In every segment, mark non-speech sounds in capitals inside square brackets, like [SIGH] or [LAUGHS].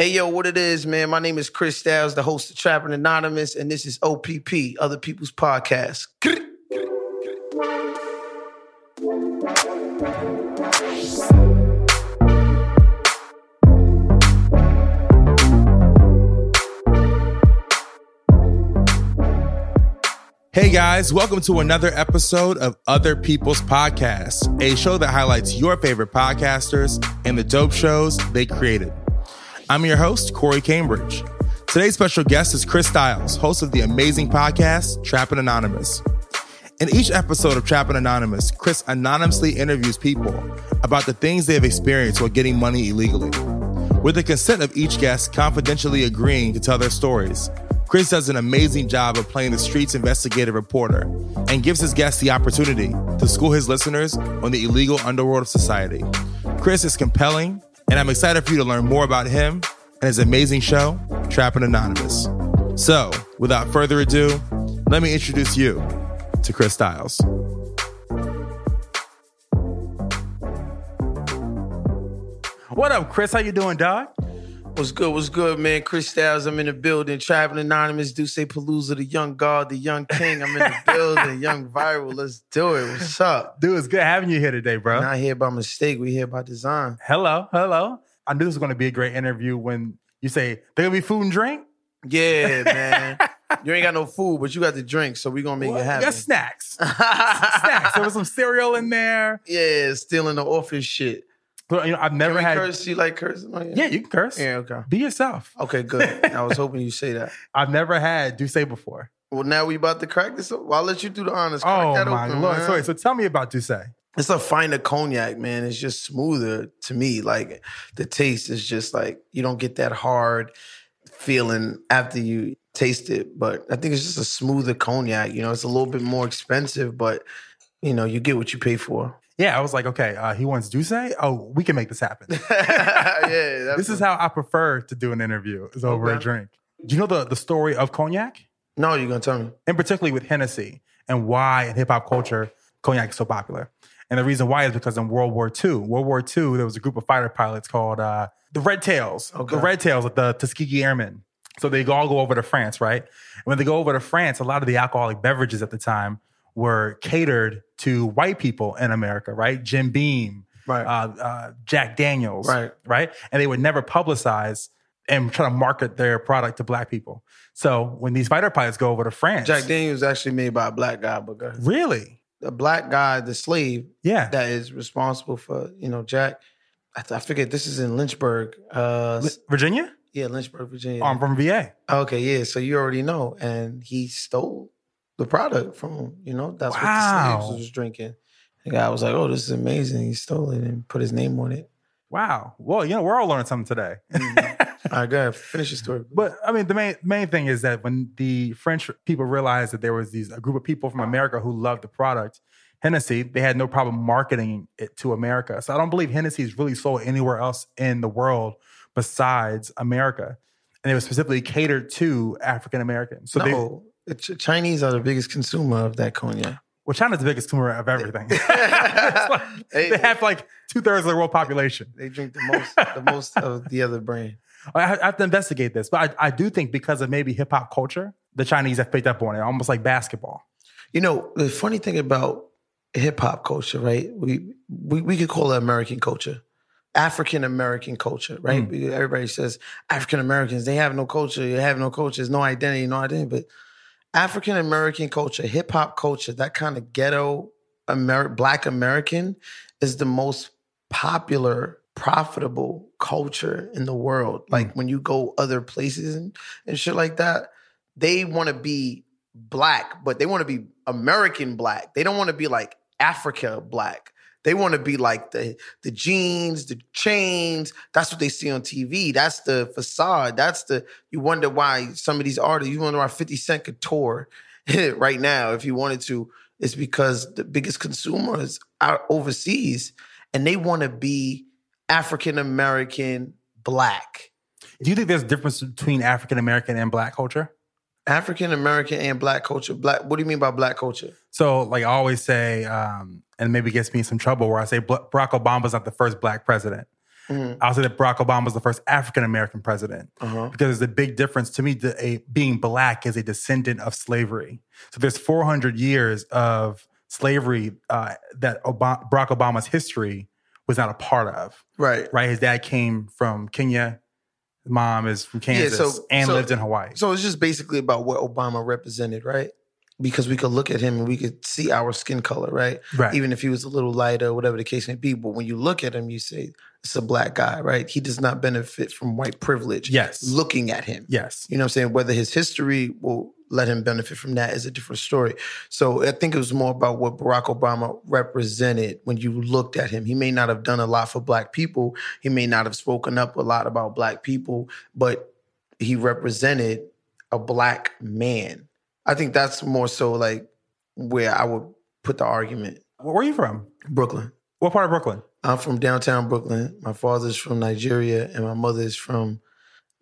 Hey, yo, what it is, man? My name is Chris Styles, the host of Trapping Anonymous, and this is OPP, Other People's Podcast. Hey guys, welcome to another episode of Other People's Podcast, a show that highlights your favorite podcasters and the dope shows they created. I'm your host, Corey Cambridge. Today's special guest is Chris Styles, host of the amazing podcast, Trapping Anonymous. In each episode of Trapping Anonymous, Chris anonymously interviews people about the things they have experienced while getting money illegally. With the consent of each guest confidentially agreeing to tell their stories, Chris does an amazing job of playing the streets investigative reporter and gives his guests the opportunity to school his listeners on the illegal underworld of society. Chris is compelling, and I'm excited for you to learn more about him and his amazing show, Trapping Anonymous. So, without further ado, let me introduce you to Chris Styles. What up, Chris? How you doing, dog? What's good? What's good, man? Chris Styles, I'm in the building. Trapping Anonymous, Duce Palooza, the young god, the young king. I'm in the [LAUGHS] building. young viral. Let's do it. What's up? Dude, it's good having you here today, bro. Not here by mistake. We here by design. Hello, hello. I knew this was going to be a great interview when you say there gonna be food and drink. Yeah, [LAUGHS] man. you ain't got no food, but you got the drink, so we gonna make Well, it we happen. got snacks. [LAUGHS] snacks. There was some cereal in there. Yeah, stealing the office shit. But, you know, I've Can never had. curse? You like cursing? Oh, Yeah, you can curse. Yeah, okay. Be yourself. Okay, good. [LAUGHS] I was hoping you say that. I've never had Duce before. Well, now we about to crack this. Well, I'll let you do the honest. Crack Oh that my open, lord! Sorry. So tell me about Duce. It's a finer cognac, man. It's just smoother to me. Like the taste is just like you don't get that hard feeling after you taste it. But I think it's just a smoother cognac. You know, it's a little bit more expensive, but you know, you get what you pay for. Yeah, I was like, okay, uh, he wants Duce. Oh, we can make this happen. [LAUGHS] yeah, this is how I prefer to do an interview. Is over a drink. Do you know the the story of cognac, No, you're gonna tell me. and particularly with Hennessy, and why in hip hop culture cognac is so popular? And the reason why is because in World War II, World War II, there was a group of fighter pilots called uh, the Red Tails. Okay. The Red Tails, the Tuskegee Airmen. So they all go over to France, right? And when they go over to France, a lot of the alcoholic beverages at the time were catered to white people in America, right? Jim Beam, Right. uh, uh, Jack Daniels, Right. right? And they would never publicize and try to market their product to black people. So when these fighter pilots go over to France, Jack Daniels actually made by a black guy, but really, the black guy, the slave yeah, that is responsible for you know Jack. I, I forget this is in Lynchburg. Uh, Li- Virginia, yeah, Lynchburg, Virginia. oh, I'm from VA. Okay, yeah. So you already know, and he stole the product from him. You know, that's what the Wow. slaves was drinking. The guy was like, "Oh, this is amazing." He stole it and put his name on it. Wow. Well, you know, we're all learning something today. Mm-hmm. [LAUGHS] All right, go ahead, finish your story. But I mean, the main main thing is that when the French people realized that there was these a group of people from America who loved the product, Hennessy, they had no problem marketing it to America. So I don't believe Hennessy is really sold anywhere else in the world besides America, and it was specifically catered to African Americans. So they, no, Chinese are the biggest consumer of that cognac. well, China's the biggest consumer of everything. [LAUGHS] Like- [LAUGHS] Hey. they have like two thirds of the world population. They drink the most, the most of the other brand. I have to investigate this, but I, I do think because of maybe hip hop culture, the Chinese have picked up on it, almost like basketball. You know, the funny thing about hip hop culture, right? We, we we could call it American culture, African American culture, right? Mm. Everybody says African Americans they have no culture, you have no culture, there's no identity, no identity. But African American culture, hip hop culture, that kind of ghetto Black American is the most popular, profitable culture in the world. Hmm. Like when you go other places and, and shit like that, they want to be black, but they want to be American black. They don't want to be like Africa black. They want to be like the the jeans, the chains. That's what they see on TV. That's the facade. That's the. You wonder why some of these artists. You wonder why Fifty Cent could tour [LAUGHS] right now if he wanted to. It's because the biggest consumers are overseas, and they want to be African American, black. Do you think there's a difference between African American and black culture? African American and black culture. Black. What do you mean by black culture? So, like I always say, um, and maybe gets me in some trouble where I say Barack Obama's not the first black president. Mm-hmm. I'll say that Barack Obama was the first African American president Uh-huh. because there's a big difference to me. A, being black is a descendant of slavery. So there's 400 years of slavery uh, that Obama, Barack Obama's history was not a part of. Right. Right, his dad came from Kenya, his mom is from Kansas, so- and so- lived in Hawaii. So it's just basically about what Obama represented, right? Because we could look at him and we could see our skin color, right? Right. Even if he was a little lighter, whatever the case may be. But when you look at him, you say it's a black guy, right? He does not benefit from white privilege. Yes. Looking at him. yes, You know what I'm saying? Whether his history will let him benefit from that is a different story. So I think it was more about what Barack Obama represented when you looked at him. He may not have done a lot for black people. He may not have spoken up a lot about black people, but he represented a black man. I think that's more so like where I would put the argument. where are you from? Brooklyn. What part of Brooklyn? I'm from downtown Brooklyn. My father's from Nigeria and my mother is from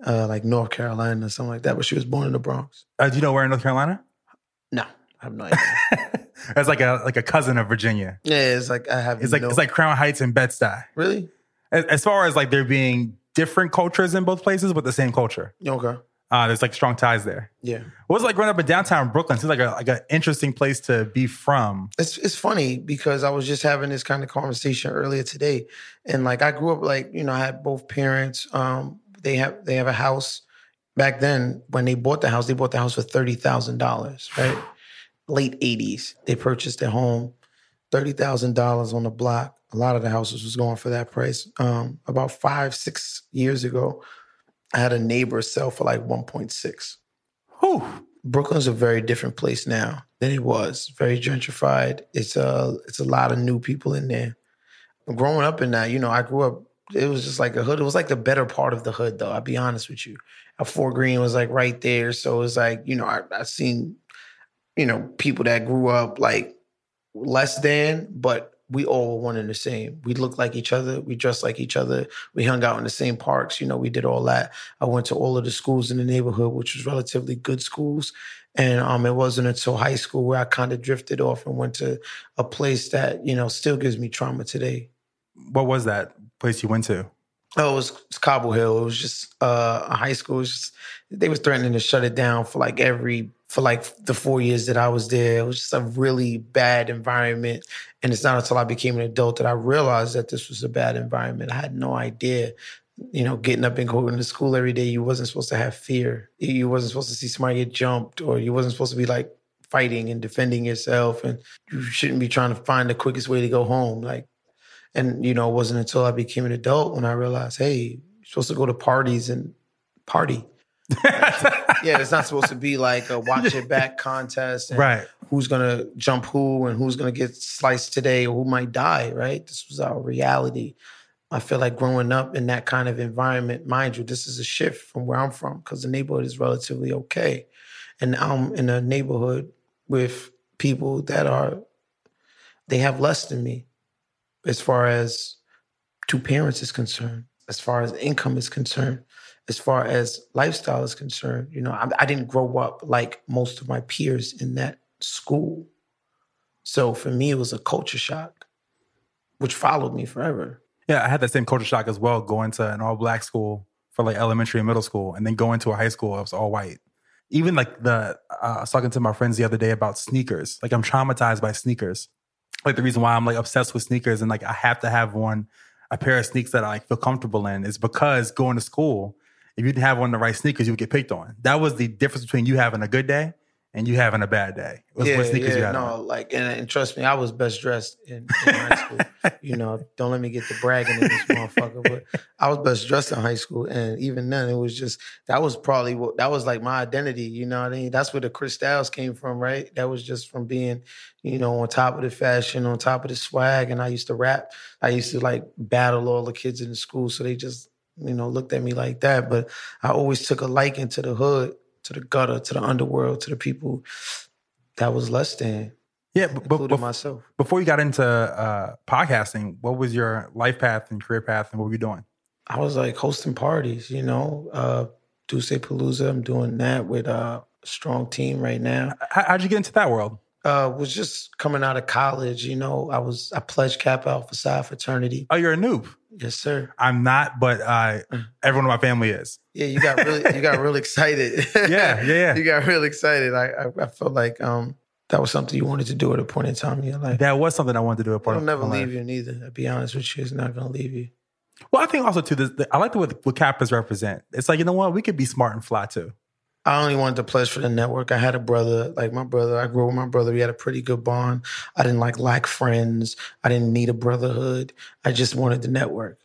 uh, like North Carolina or something like that, but she was born in the Bronx. Uh, do you know where in North Carolina? No, I have no idea. [LAUGHS] It's like a like a cousin of Virginia. yeah, it's like I have. It's like no, it's like Crown Heights and Bed Stuy. really As, as far as like there being different cultures in both places, but the same culture. okay. Uh, there's like strong ties there. Yeah, What was it like growing up in downtown Brooklyn? Seems like a like an interesting place to be from. it's it's funny because I was just having this kind of conversation earlier today, and like I grew up like you know I had both parents. Um, they have they have a house. Back then, when they bought the house, they bought the house for thirty thousand dollars. Right, late eighties, they purchased their home, thirty thousand dollars on the block. A lot of the houses was going for that price. Um, about five six years ago, I had a neighbor sell for like one point six. Whew. Brooklyn's a very different place now than it was. Very gentrified. It's a it's a lot of new people in there. Growing up in that, you know, I grew up. It was just like a hood. It was like the better part of the hood, though. I'll be honest with you. A Fort Greene was like right there, so it was like you know I I seen you know people that grew up like less than, but we all were one and the same. We looked like each other. We dressed like each other. We hung out in the same parks. You know, we did all that. I went to all of the schools in the neighborhood, which was relatively good schools. And um, it wasn't until high school where I kind of drifted off and went to a place that, you know, still gives me trauma today. What was that place you went to? Oh, it was, it was Cobble Hill. It was just uh, a high school. It was just, they was threatening to shut it down for like every for like the four years that I was there. It was just a really bad environment. And it's not until I became an adult that I realized that this was a bad environment. I had no idea. You know, getting up and going to school every day, you wasn't supposed to have fear. You wasn't supposed to see somebody get jumped, or you wasn't supposed to be like fighting and defending yourself. And you shouldn't be trying to find the quickest way to go home. Like, and you know, it wasn't until I became an adult when I realized, hey, you're supposed to go to parties and party. Yeah, it's not supposed to be like a watch it back contest. And Right. Who's gonna jump who and who's gonna get sliced today or who might die, right? This was our reality. I feel like growing up in that kind of environment, mind you, this is a shift from where I'm from because the neighborhood is relatively okay. And I'm in a neighborhood with people that are, they have less than me as far as two parents is concerned, as far as income is concerned, as far as lifestyle is concerned. You know, I, I didn't grow up like most of my peers in that school. So for me, it was a culture shock, which followed me forever. Yeah, I had that same culture shock as well, going to an all black school for like elementary and middle school, and then going to a high school, it was all white. Even like the, uh, I was talking to my friends the other day about sneakers. Like I'm traumatized by sneakers. Like the reason why I'm like obsessed with sneakers and like I have to have one, a pair of sneakers that I feel comfortable in is because going to school, if you didn't have one of the right sneakers, you would get picked on. That was the difference between you having a good day and you having a bad day? What, yeah, what yeah, no, on? like, and, and trust me, I was best dressed in, in high school. [LAUGHS] You know, don't let me get the bragging in this [LAUGHS] motherfucker, but I was best dressed in high school, and even then, it was just that was probably what that was like my identity. You know what I mean? That's where the Chris Styles came from, right? That was just from being, you know, on top of the fashion, on top of the swag, and I used to rap. I used to like battle all the kids in the school, so they just, you know, looked at me like that. But I always took a liking to the hood, to the gutter, to the underworld, to the people that was less than, Yeah, but, but including bef- myself. before you got into uh, podcasting, what was your life path and career path, and what were you doing? I was like hosting parties, you know, uh Duce Palooza. I'm doing that with uh, a strong team right now. How, how'd you get into that world? Uh was just coming out of college, you know. I was I pledged Kappa Alpha Psi fraternity. Oh, you're a Nupe. Yes, sir. I'm not, but uh, everyone in my family is. Yeah, you got really you got real excited. [LAUGHS] Yeah, yeah, yeah. you got real excited. I, I I felt like um that was something you wanted to do at a point in time in your life. That was something I wanted to do. At a point. I'll never leave life. you neither. I'll be honest with you, it's not gonna leave you. Well, I think also too. This, I like the what, what Kappas represent. It's like you know what, we could be smart and fly too. I only wanted to pledge for the network. I had a brother, like my brother. I grew up with my brother. We had a pretty good bond. I didn't like lack friends. I didn't need a brotherhood. I just wanted the network,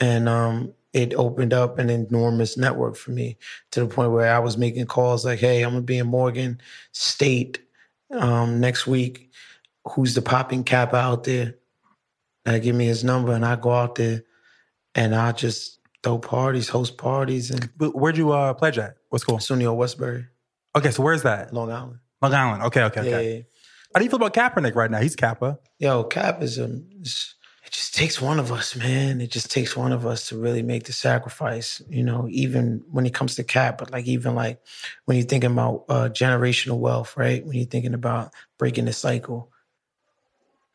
and um, it opened up an enormous network for me to the point where I was making calls like, "Hey, I'm gonna be in Morgan State um, next week. Who's the popping cap out there?" I give me his number, and I go out there, and I just throw parties, host parties, and But where'd you uh, pledge at? What's cool? SUNY Old Westbury, Okay, so where's that? Long Island. Long Island. Okay, okay, Yeah, okay. yeah. How do you feel about Kaepernick right now? He's Kappa. Yo, Cap is a. It just takes one of us, man. It just takes one of us to really make the sacrifice. You know, even when it comes to Cap, but like even like when you're thinking about uh, generational wealth, right? When you're thinking about breaking the cycle,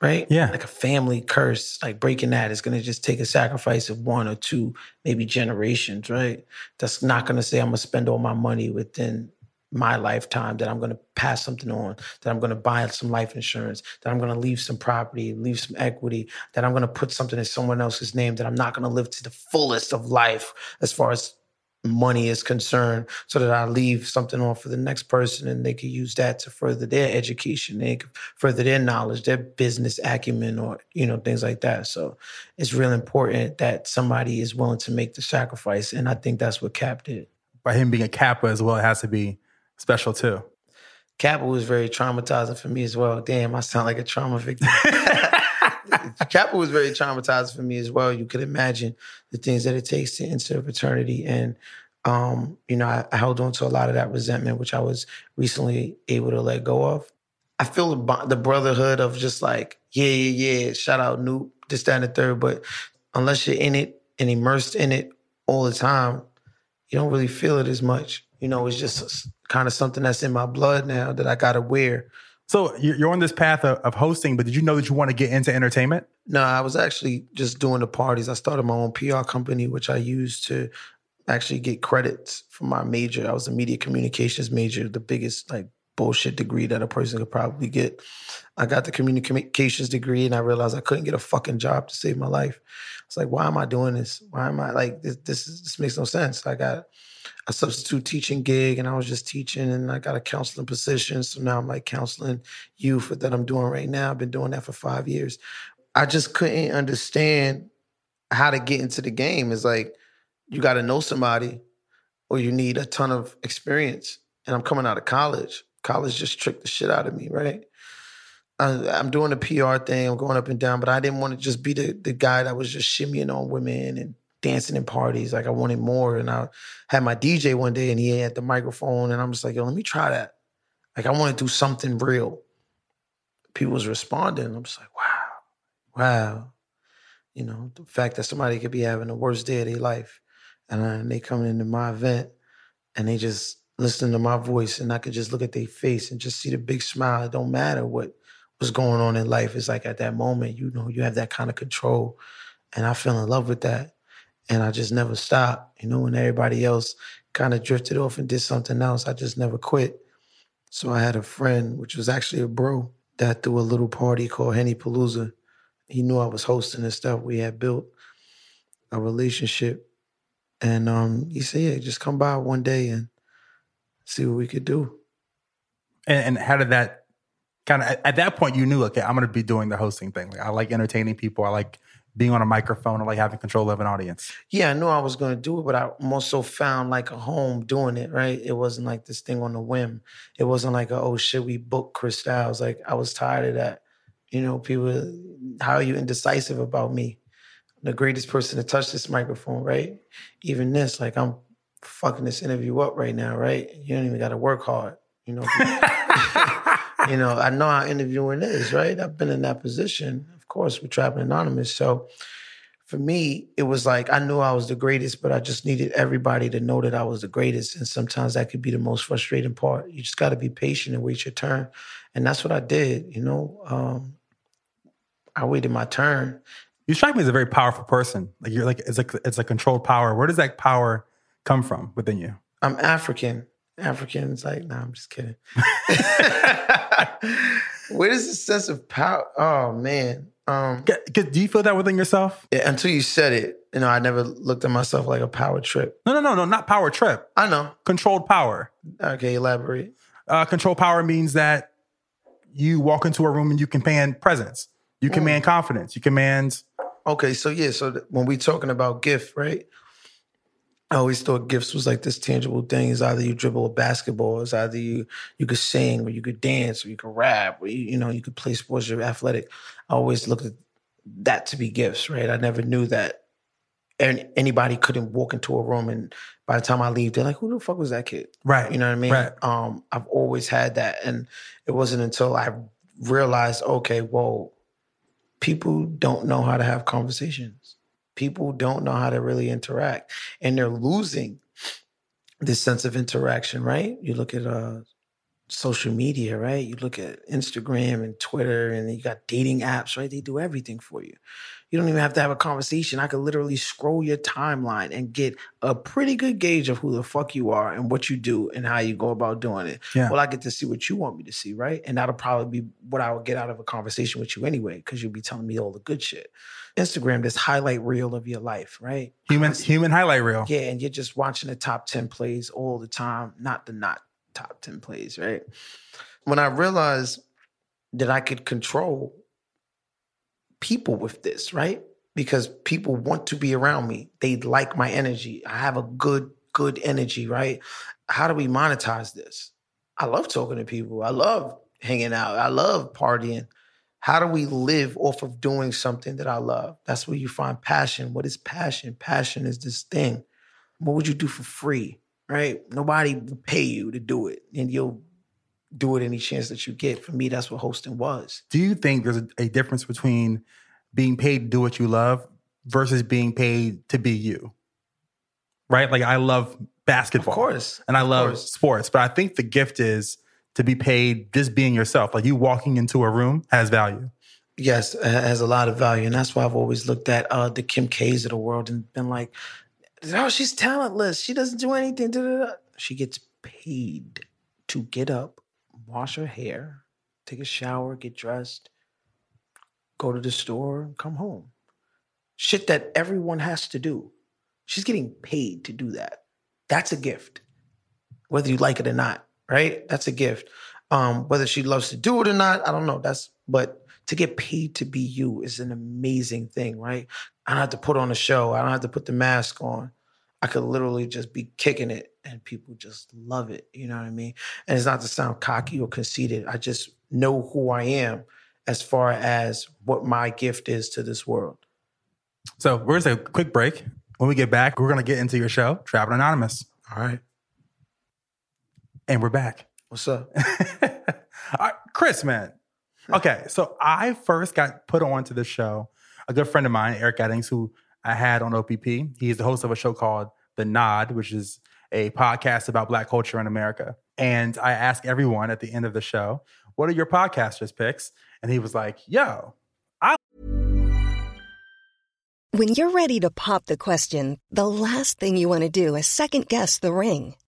right? Yeah. like a family curse, like breaking that is going to just take a sacrifice of one or two, maybe generations, right? That's not going to say I'm going to spend all my money within my lifetime that I'm going to pass something on, that I'm going to buy some life insurance, that I'm going to leave some property, leave some equity, that I'm going to put something in someone else's name, that I'm not going to live to the fullest of life as far as money is concerned, so that I leave something on for the next person and they can use that to further their education, they can further their knowledge, their business acumen, or, you know, things like that. So it's real important that somebody is willing to make the sacrifice. And I think that's what Cap did. By him being a Kappa as well, it has to be special too. Kappa was very traumatizing for me as well. Damn, I sound like a trauma victim. [LAUGHS] [LAUGHS] Kappa was very traumatizing for me as well. You could imagine the things that it takes to enter a fraternity. And, um, you know, I, I held on to a lot of that resentment, which I was recently able to let go of. I feel the, the brotherhood of just like, yeah, yeah, yeah, shout out Nupe, this, that, and the third. But unless you're in it and immersed in it all the time, you don't really feel it as much. You know, it's just kind of something that's in my blood now that I got to wear. So you're on this path of, of hosting, but did you know that you want to get into entertainment? No, I was actually just doing the parties. I started my own PR company, which I used to actually get credits for my major. I was a media communications major, the biggest like bullshit degree that a person could probably get. I got the communications degree and I realized I couldn't get a fucking job to save my life. It's like, why am I doing this? Why am I like this? This, is, this makes no sense. I got a substitute teaching gig and I was just teaching and I got a counseling position. So now I'm like counseling youth that I'm doing right now. I've been doing that for five years. I just couldn't understand how to get into the game. It's like you got to know somebody or you need a ton of experience. And I'm coming out of college. College just tricked the shit out of me, right? I'm doing the PR thing. I'm going up and down, but I didn't want to just be the, the guy that was just shimmying on women and dancing in parties. Like I wanted more. And I had my DJ one day and he had the microphone and I'm just like, yo, let me try that. Like I want to do something real. People was responding. I'm just like, wow, wow. You know, the fact that somebody could be having the worst day of their life and, they come into my event and they just listen to my voice and I could just look at their face and just see the big smile. It don't matter what what's going on in life. It's like at that moment, you know, you have that kind of control. And I fell in love with that. And I just never stopped. You know, when everybody else kind of drifted off and did something else, I just never quit. So I had a friend, which was actually a bro, that threw a little party called Henny Palooza. He knew I was hosting and stuff. We had built a relationship. And um, he said, yeah, just come by one day and see what we could do. And, and how did that kind of at that point you knew okay I'm to be doing the hosting thing. Like I like entertaining people. I like being on a microphone. I like having control of an audience. Yeah, I knew I was going to do it, but I also found like a home doing it. Right? It wasn't like this thing on the whim. It wasn't like a, oh shit, we booked Chris Styles. Like I was tired of that. You know, people, how are you indecisive about me? The greatest person to touch this microphone, right? Even this, like I'm fucking this interview up right now, right? You don't even got to work hard. You know, [LAUGHS] you know, I know how interviewing is, right? I've been in that position, of course, with Trapping Anonymous. So for me, it was like I knew I was the greatest, but I just needed everybody to know that I was the greatest. And sometimes that could be the most frustrating part. You just got to be patient and wait your turn. And that's what I did, you know. Um, I waited my turn. You strike me as a very powerful person. Like you're like it's like it's a controlled power. Where does that power come from within you? I'm African. Africans like, nah, I'm just kidding. [LAUGHS] [LAUGHS] Where does the sense of power? Oh man. Um, do you feel that within yourself? Yeah, until you said it, you know, I never looked at myself like a power trip. No, no, no, no, not power trip. I know. Controlled power. Okay, elaborate. Uh, controlled power means that you walk into a room and you command presence. You command mm. confidence. You command. Okay, so yeah, so th- when we talking about gift, right? I always thought gifts was like this tangible thing. Is either you dribble a basketball, it's either you you could sing, or you could dance, or you could rap, or you, you know you could play sports. You're athletic. I always looked at that to be gifts, right? I never knew that and anybody couldn't walk into a room and by the time I leave, they're like, "Who the fuck was that kid?" Right. You know what I mean? Right. Um, I've always had that, and it wasn't until I realized, okay, whoa, people don't know how to have conversations people don't know how to really interact and they're losing this sense of interaction, right? You look at uh, social media, right? You look at Instagram and Twitter and you got dating apps, right? They do everything for you. You don't even have to have a conversation. I could literally scroll your timeline and get a pretty good gauge of who the fuck you are and what you do and how you go about doing it. Yeah. Well, I get to see what you want me to see, right? And that'll probably be what I would get out of a conversation with you anyway, because you'll be telling me all the good shit. Instagram, this highlight reel of your life, right? Human human highlight reel. Yeah, and you're just watching the top 10 plays all the time, not the not top 10 plays, right? When I realized that I could control people with this, right? Because people want to be around me. They like my energy. I have a good, good energy, right? How do we monetize this? I love talking to people. I love hanging out. I love partying. How do we live off of doing something that I love? That's where you find passion. What is passion? Passion is this thing. What would you do for free? Right? Nobody will pay you to do it, and you'll do it any chance that you get. For me, that's what hosting was. Do you think there's a, a difference between being paid to do what you love versus being paid to be you? Right? Like I love basketball. Of course. And I love sports, but I think the gift is to be paid just being yourself. Like you walking into a room has value. Yes, it has a lot of value. And that's why I've always looked at uh, the Kim K's of the world and been like, oh, she's talentless. She doesn't do anything. She gets paid to get up, wash her hair, take a shower, get dressed, go to the store, come home. Shit that everyone has to do. She's getting paid to do that. That's a gift, whether you like it or not right? That's a gift. Um, whether she loves to do it or not, I don't know. That's but to get paid to be you is an amazing thing, right? I don't have to put on a show. I don't have to put the mask on. I could literally just be kicking it and people just love it. You know what I mean? And it's not to sound cocky or conceited. I just know who I am as far as what my gift is to this world. So we're gonna take a quick break. When we get back, we're gonna get into your show, Trapping Anonymous. All right. And we're back. What's up? [LAUGHS] All right, Chris, man. Okay, so I first got put on to this show. A good friend of mine, Eric Eddings, who I had on OPP. He's the host of a show called The Nod, which is a podcast about Black culture in America. And I asked everyone at the end of the show, what are your podcasters' picks? And he was like, yo, I. When you're ready to pop the question, the last thing you want to do is second guess the ring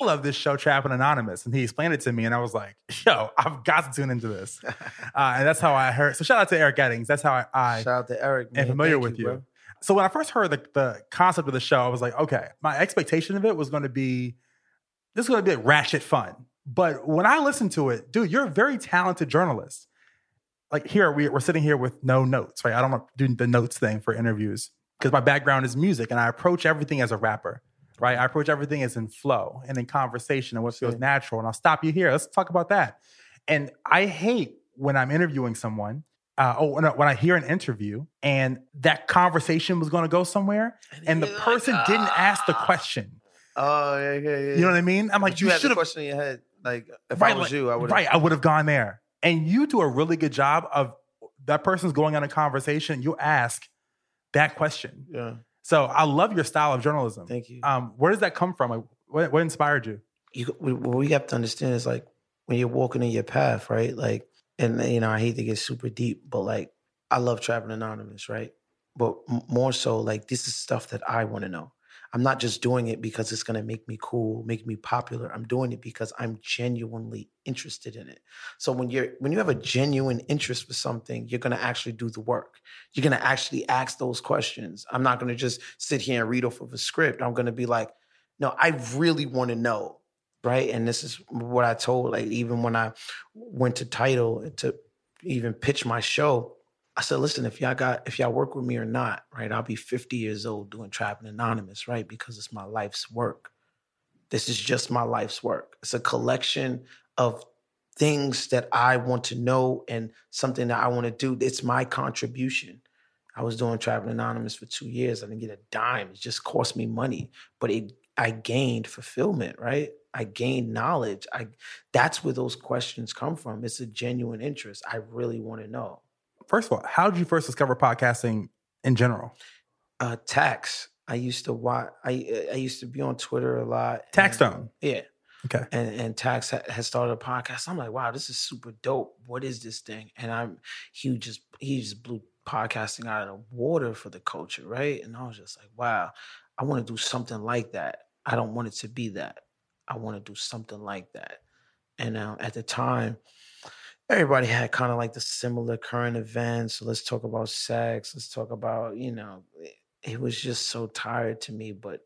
Love this show, Trapping Anonymous. And he explained it to me, and I was like, yo, I've got to tune into this. [LAUGHS] uh, and that's how I heard. So shout out to Eric Eddings. That's how I, I Shout out to Eric. Man. am familiar Thank with you. bro. So when I first heard the, the concept of the show, I was like, okay, my expectation of it was going to be this is going to be ratchet fun. But when I listened to it, dude, you're a very talented journalist. Like here, we, we're sitting here with no notes, right? I don't do the notes thing for interviews because my background is music and I approach everything as a rapper, right? I approach everything as in flow and in conversation and what feels Sure. natural. And I'll stop you here. Let's talk about that. And I hate when I'm interviewing someone. Uh, oh, when I, when I hear an interview and that conversation was going to go somewhere, and the you're like, person didn't ask the question. Oh yeah, yeah, yeah. You know what I mean? I'm like, But you, you should the have. question in your head. Like if Right, I was like- you, I would. Right, I would have gone there. And you do a really good job of that person's going on a conversation. You ask that question. Yeah. So I love your style of journalism. Thank you. Um, where does that come from? Like, what, what inspired you? you we- what we have to understand is like when you're walking in your path, right? Like, and you know, I hate to get super deep, but like, I love trapping anonymous, right? But m- more so, like, this is stuff that I want to know. I'm not just doing it because it's gonna make me cool, make me popular. I'm doing it because I'm genuinely interested in it. So when you're when you have a genuine interest for something, you're gonna actually do the work. You're gonna actually ask those questions. I'm not gonna just sit here and read off of a script. I'm gonna be like, no, I really want to know right? And this is what I told, like, even when I went to Tidal to even pitch my show, I said, listen, if y'all got, if y'all work with me or not, right, I'll be 50 years old doing Trapping Anonymous, right? Because it's my life's work. This is just my life's work. It's a collection of things that I want to know and something that I want to do. It's my contribution. I was doing Trapping Anonymous for two years. I didn't get a dime. It just cost me money, but it I gained fulfillment, right? I gained knowledge. I that's where those questions come from. It's a genuine interest. I really want to know. First of all, how did you first discover podcasting in general? Uh tax. I used to watch I I used to be on Twitter a lot. Taxstone. Yeah. Okay. and and Tax ha- has started a podcast. I'm like, wow, this is super dope. What is this thing? And I'm he just he just blew podcasting out of the water for the culture, right? And I was just like, wow, I want to do something like that. I don't want it to be that. I want to do something like that. And um, at the time, everybody had kind of like the similar current events. let's talk about sex. Let's talk about you know. It, it was just so tired to me, but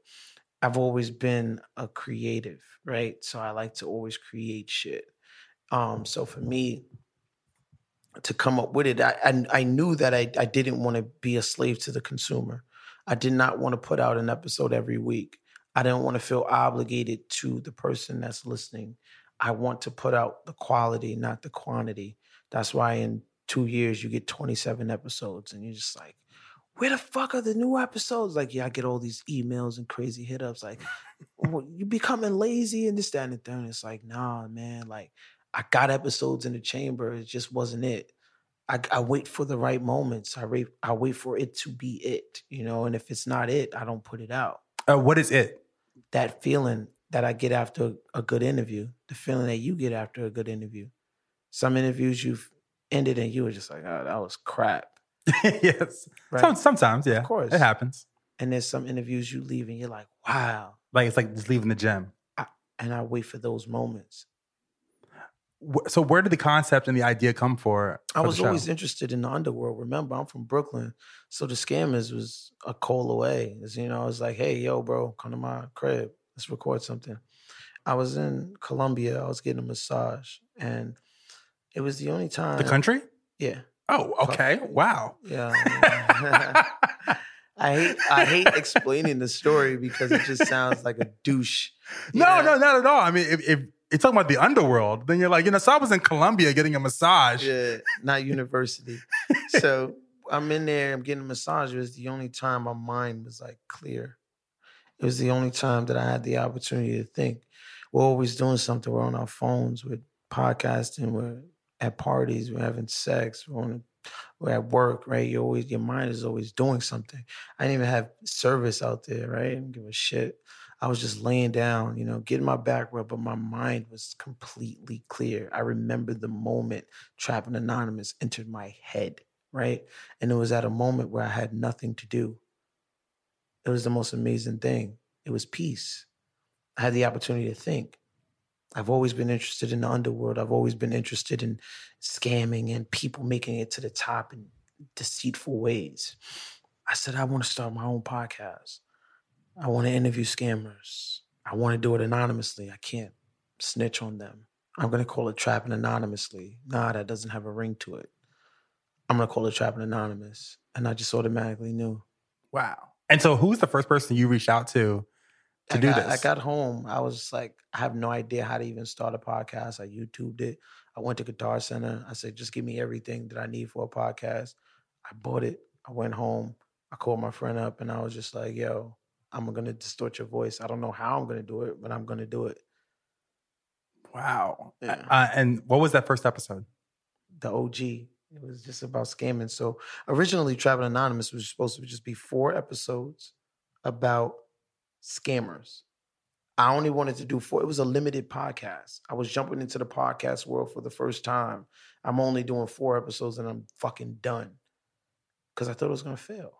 I've always been a creative, right? So I like to always create shit. Um, so for me to come up with it, I I, I knew that I, I didn't want to be a slave to the consumer. I did not want to put out an episode every week. I didn't want to feel obligated to the person that's listening. I want to put out the quality, not the quantity. That's why in two years you get 27 episodes and you're just like, where the fuck are the new episodes? Like, yeah, I get all these emails and crazy hit ups. Like, "Oh, you becoming lazy and this, that, and the third. And it's like, nah, man. Like, I got episodes in the chamber. It just wasn't it. I, I wait for the right moments. I wait. I wait for it to be it. You know. And if it's not it, I don't put it out. Uh, what is it? That feeling that I get after a good interview, the feeling that you get after a good interview. Some interviews you've ended and you were just like, oh, that was crap. [LAUGHS] yes. Right. Some, sometimes, yeah. Of course. It happens. And there's some interviews you leave and you're like, wow. Like it's like just leaving the gym. And I wait for those moments. So where did the concept and the idea come for? I for the was always interested in the underworld. Remember, I'm from Brooklyn. So the scammers was a call away. It's, you know, I was like, hey, yo, bro, come to my crib. Let's record something. I was in Colombia. I was getting a massage. And it was the only time. the country. Yeah. Oh, okay. Wow. Yeah. [LAUGHS] [LAUGHS] I hate I hate explaining the story because it just sounds like a douche. No, know? no, not at all. I mean, if, if you're talking about the underworld, then you're like, you know, so I was in Colombia getting a massage. Yeah, not university. [LAUGHS] so I'm in there, I'm getting a massage. It was the only time my mind was like clear. It was the only time that I had the opportunity to think. We're always doing something. We're on our phones, we're podcasting, we're at parties, we're having sex, we're on we're at work, right? You always your mind is always doing something. I didn't even have service out there, right? I didn't give a shit. I was just laying down, you know, getting my back rubbed, but my mind was completely clear. I remember the moment Trapping Anonymous entered my head, right? And it was at a moment where I had nothing to do. It was the most amazing thing. It was peace. I had the opportunity to think. I've always been interested in the underworld. I've always been interested in scamming and people making it to the top in deceitful ways. I said, I want to start my own podcast. I want to interview scammers. I want to do it anonymously. I can't snitch on them. I'm going to call it Trapping Anonymously. Nah, that doesn't have a ring to it. I'm going to call it Trapping Anonymous. And I just automatically knew. Wow. And so who's the first person you reached out to to I do got, this? I got home. I was like, I have no idea how to even start a podcast. I YouTubed it. I went to Guitar Center. I said, just give me everything that I need for a podcast. I bought it. I went home. I called my friend up and I was just like, yo, I'm going to distort your voice. I don't know how I'm going to do it, but I'm going to do it. wow. Yeah. Uh, and what was that first episode? The OG. It was just about scamming. So originally, Trapping Anonymous was supposed to just be four episodes about scammers. I only wanted to do four. It was a limited podcast. I was jumping into the podcast world for the first time. I'm only doing four episodes and I'm fucking done because I thought it was going to fail.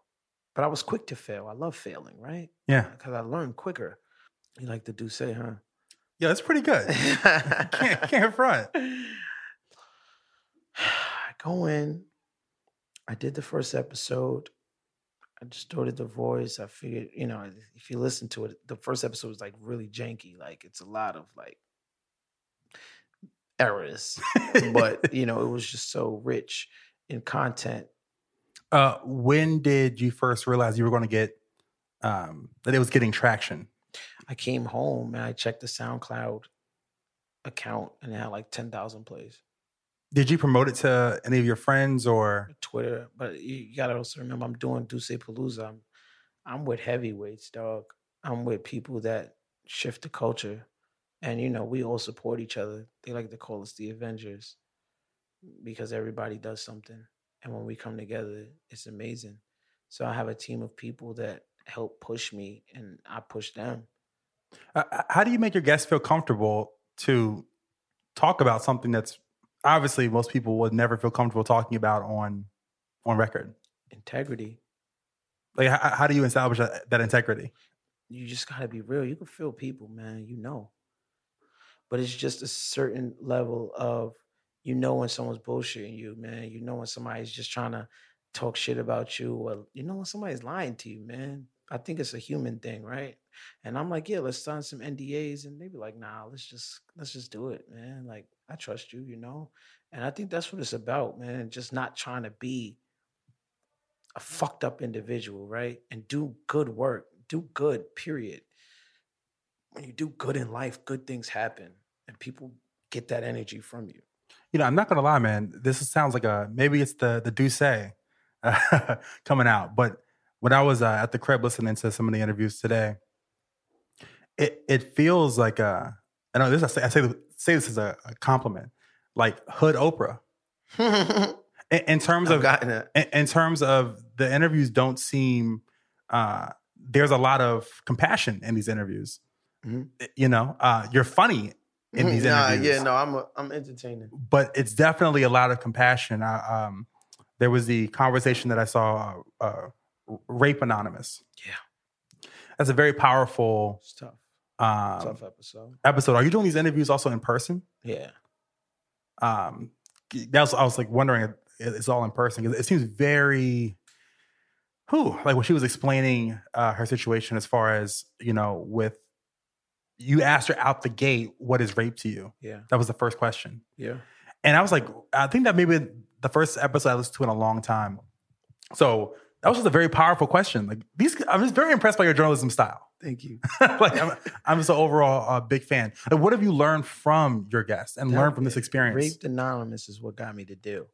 But I was quick to fail. I love failing, right? Yeah. Uh, because I learned quicker. You like to do say, huh? Yeah, that's pretty good. [LAUGHS] can't, can't front. [LAUGHS] Go in. I did the first episode. I distorted the voice. I figured, you know, if you listen to it, the first episode was like really janky. Like it's a lot of like errors, but [LAUGHS] you know, it was just so rich in content. Uh, when did you first realize you were going to get um, that it was getting traction? I came home and I checked the SoundCloud account and it had like 10,000 plays. Did you promote it to any of your friends or? Twitter, but you, gotta also remember I'm doing Duce Palooza. I'm I'm with heavyweights, dog. I'm with people that shift the culture. And you know, we all support each other. They like to call us the Avengers because everybody does something. And when we come together, it's amazing. So I have a team of people that help push me and I push them. Uh, how do you make your guests feel comfortable to talk about something that's obviously most people would never feel comfortable talking about on on record? Integrity. Like, how, how do you establish that, that integrity? you just gotta be real. You can feel people, man. You know. But it's just a certain level of you know when someone's bullshitting you, man. You know when somebody's just trying to talk shit about you, or you know when somebody's lying to you, man. I think it's a human thing, right? And I'm like, yeah, let's sign some NDAs, and they be like, nah, let's just let's just do it, man. Like I trust you, you know. And I think that's what it's about, man. Just not trying to be a fucked up individual, right? And do good work, do good, period. When you do good in life, good things happen and people get that energy from you. You know, I'm not gonna lie, man. This sounds like a maybe it's the the Duce uh, [LAUGHS] coming out. But when I was uh, at the crib listening to some of the interviews today, it it feels like a. I know this. I say, I say, say this as a, a compliment, like hood Oprah. [LAUGHS] In, in terms of gotten it. in, in terms of the interviews, don't seem. Uh, there's a lot of compassion in these interviews. Mhm. You know, uh, you're funny in [LAUGHS] these nah, interviews yeah, no, I'm a, I'm entertaining. but it's definitely a lot of compassion. I, um, there was the conversation that I saw, uh, uh, Rape Anonymous. Yeah. That's a very powerful tough. Um, tough episode. episode. Are you doing these interviews also in person? Yeah. Um, that was, I was like wondering if it's all in person because it seems very, who like when she was explaining uh, her situation as far as you know with you asked her out the gate, what is rape to you? Yeah. That was the first question. Yeah. And I was like, I think that maybe the first episode I listened to in a long time. So that was just a very powerful question. Like these, I'm just very impressed by your journalism style. Thank you. [LAUGHS] like I'm, I'm just an overall uh, big fan. Like, what have you learned from your guests and learned from this experience? Raped Anonymous is what got me to do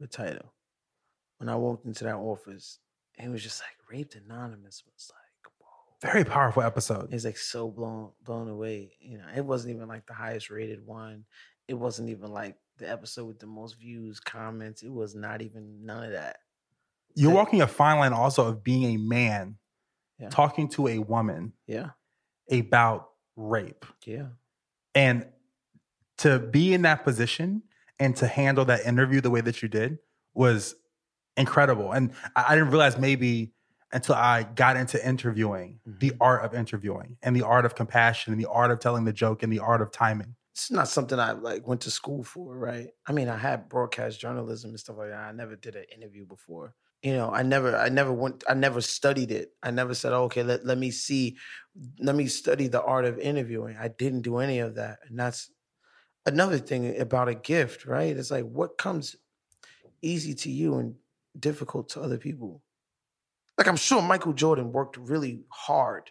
the Tidal. When I walked into that office, it was just like Raped Anonymous was like, whoa. Very powerful episode. It's like so blown blown away. You know, it wasn't even like the highest rated one. It wasn't even like the episode with the most views, comments. It was not even none of that. You're walking a fine line also of being a man, Yeah. talking to a woman, Yeah. about rape. Yeah. And to be in that position and to handle that interview the way that you did was incredible. And I, I didn't realize maybe until I got into interviewing, mm-hmm. the art of interviewing and the art of compassion and the art of telling the joke and the art of timing. It's not something I like went to school for, right? I mean, I had broadcast journalism and stuff like that. I never did an interview before. You know, I never, I never went, I never studied it. I never said, oh, okay, let, let me see, let me study the art of interviewing. I didn't do any of that. And that's another thing about a gift, right? It's like what comes easy to you and difficult to other people. Like I'm sure Michael Jordan worked really hard,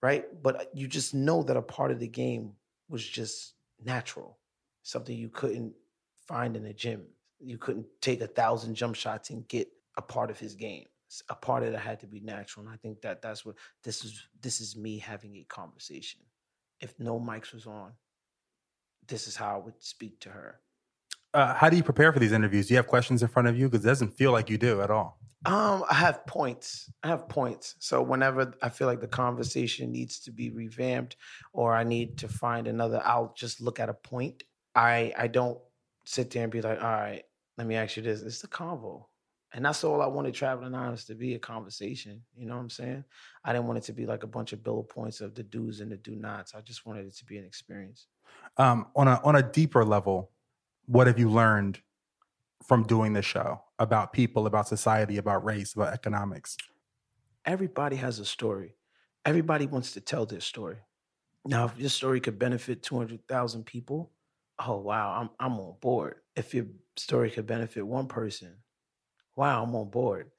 right? But uh, you just know that a part of the game was just natural, something you couldn't find in a gym. You couldn't take a thousand jump shots and get a part of his game. A part of it had to be natural, and I think that that's what this is. This is me having a conversation. If no mics was on, this is how I would speak to her. Uh, how do you prepare for these interviews? Do you have questions in front of you? Because it doesn't feel like you do at all. Um, I have points. I have points. So whenever I feel like the conversation needs to be revamped or I need to find another, I'll just look at a point. I I don't sit there and be like, all right, let me ask you this. It's the convo. And that's all I wanted Trapping Anonymous to be a conversation. You know what I'm saying? I didn't want it to be like a bunch of bullet points of the do's and the do nots. I just wanted it to be an experience. Um, on a on a deeper level, what have you learned from doing this show about people, about society, about race, about economics? everybody has a story. Everybody wants to tell their story. Now, if your story could benefit 200,000 people, oh, wow, I'm, I'm on board. If your story could benefit one person, wow, I'm on board.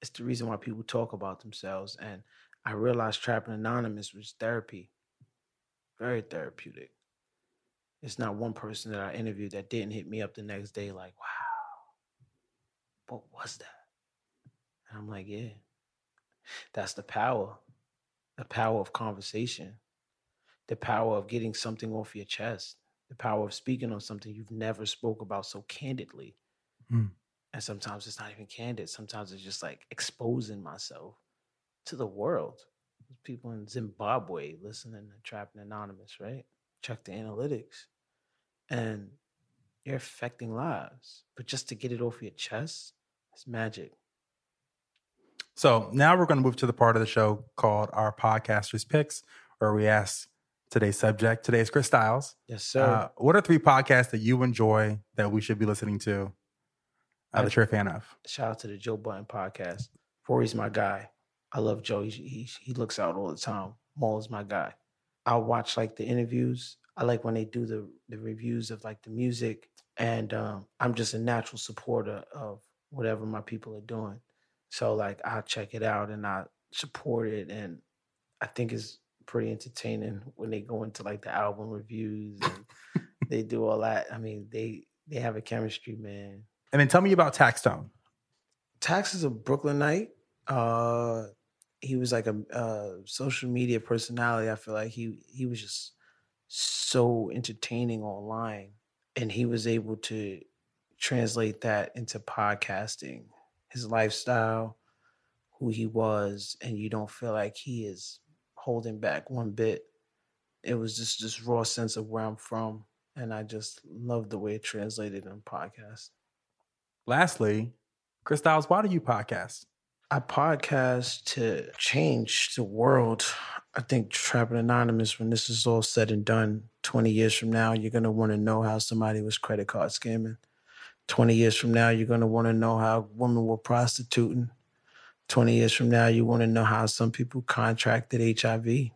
It's the reason why people talk about themselves. And I realized Trapping Anonymous was therapy, very therapeutic. It's not one person that I interviewed that didn't hit me up the next day like, wow, what was that? And I'm like, yeah, that's the power, the power of conversation, the power of getting something off your chest, the power of speaking on something you've never spoke about so candidly. Mm. And sometimes it's not even candid. Sometimes it's just like exposing myself to the world. There's people in Zimbabwe listening to Trapping Anonymous, right? Check the analytics. And you're affecting lives. But just to get it off your chest, it's magic. So now we're going to move to the part of the show called our podcasters picks, where we ask today's subject. Today is Chris Styles. Yes, sir. Uh, what are three podcasts that you enjoy that we should be listening to uh, that you're a fan of? shout out to the Joe Budden podcast. Rory's my guy. I love Joe. He, he he looks out all the time. Mal is my guy. I watch like the interviews. I like when they do the the reviews of like the music, and um, I'm just a natural supporter of whatever my people are doing. So like I check it out and I support it, and I think it's pretty entertaining when they go into like the album reviews and [LAUGHS] they do all that. I mean, they they have a chemistry, man. And then tell me about Tax Taxstone. Tax is a Brooklynite. Uh, he was like a, uh social media personality. I feel like he he was just so entertaining online, and he was able to translate that into podcasting. His lifestyle, who he was, and you don't feel like he is holding back one bit. It was just this raw sense of where I'm from, and I just love the way it translated in podcast. Lastly, Chris Styles, why do you podcast? I podcast to change the world. I think Trapping Anonymous, when this is all said and done, 20 years from now, you're going to want to know how somebody was credit card scamming. 20 years from now, you're going to want to know how women were prostituting. 20 years from now, you want to know how some people contracted HIV.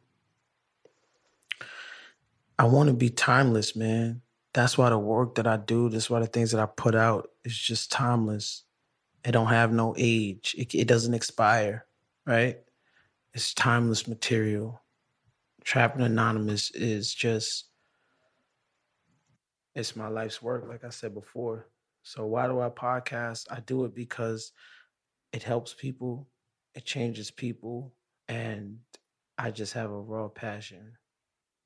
I want to be timeless, man. That's why the work that I do, that's why the things that I put out is just timeless. It don't have no age. It, it doesn't expire, right? It's timeless material. Trapping Anonymous is just it's my life's work, like I said before. So why do I podcast? I do it because it helps people, it changes people, and I just have a raw passion.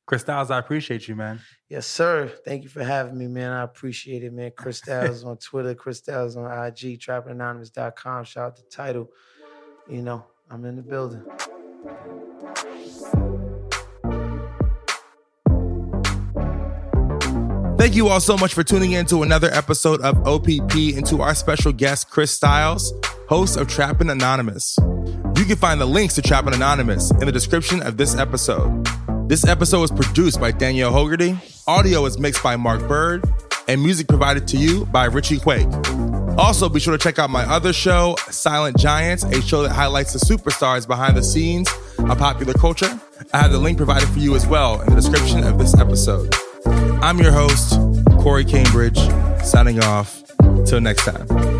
Chris Styles, I appreciate you, man. Yes, sir. Thank you for having me, man. I appreciate it, man. Chris Styles on Twitter, Chris Styles on IG, trapperanonymous.com. Shout out to Tidal. You know, I'm in the building. Thank you all so much for tuning in to another episode of OPP and to our special guest, Chris Styles host of Trapping Anonymous. You can find the links to Trapping Anonymous in the description of this episode. This episode was produced by Danielle Hogarty, audio is mixed by Mark Bird, and music provided to you by Richie Quake. Also, be sure to check out my other show, Silent Giants, a show that highlights the superstars behind the scenes of popular culture. I have the link provided for you as well in the description of this episode. I'm your host, Corey Cambridge, signing off. Till next time.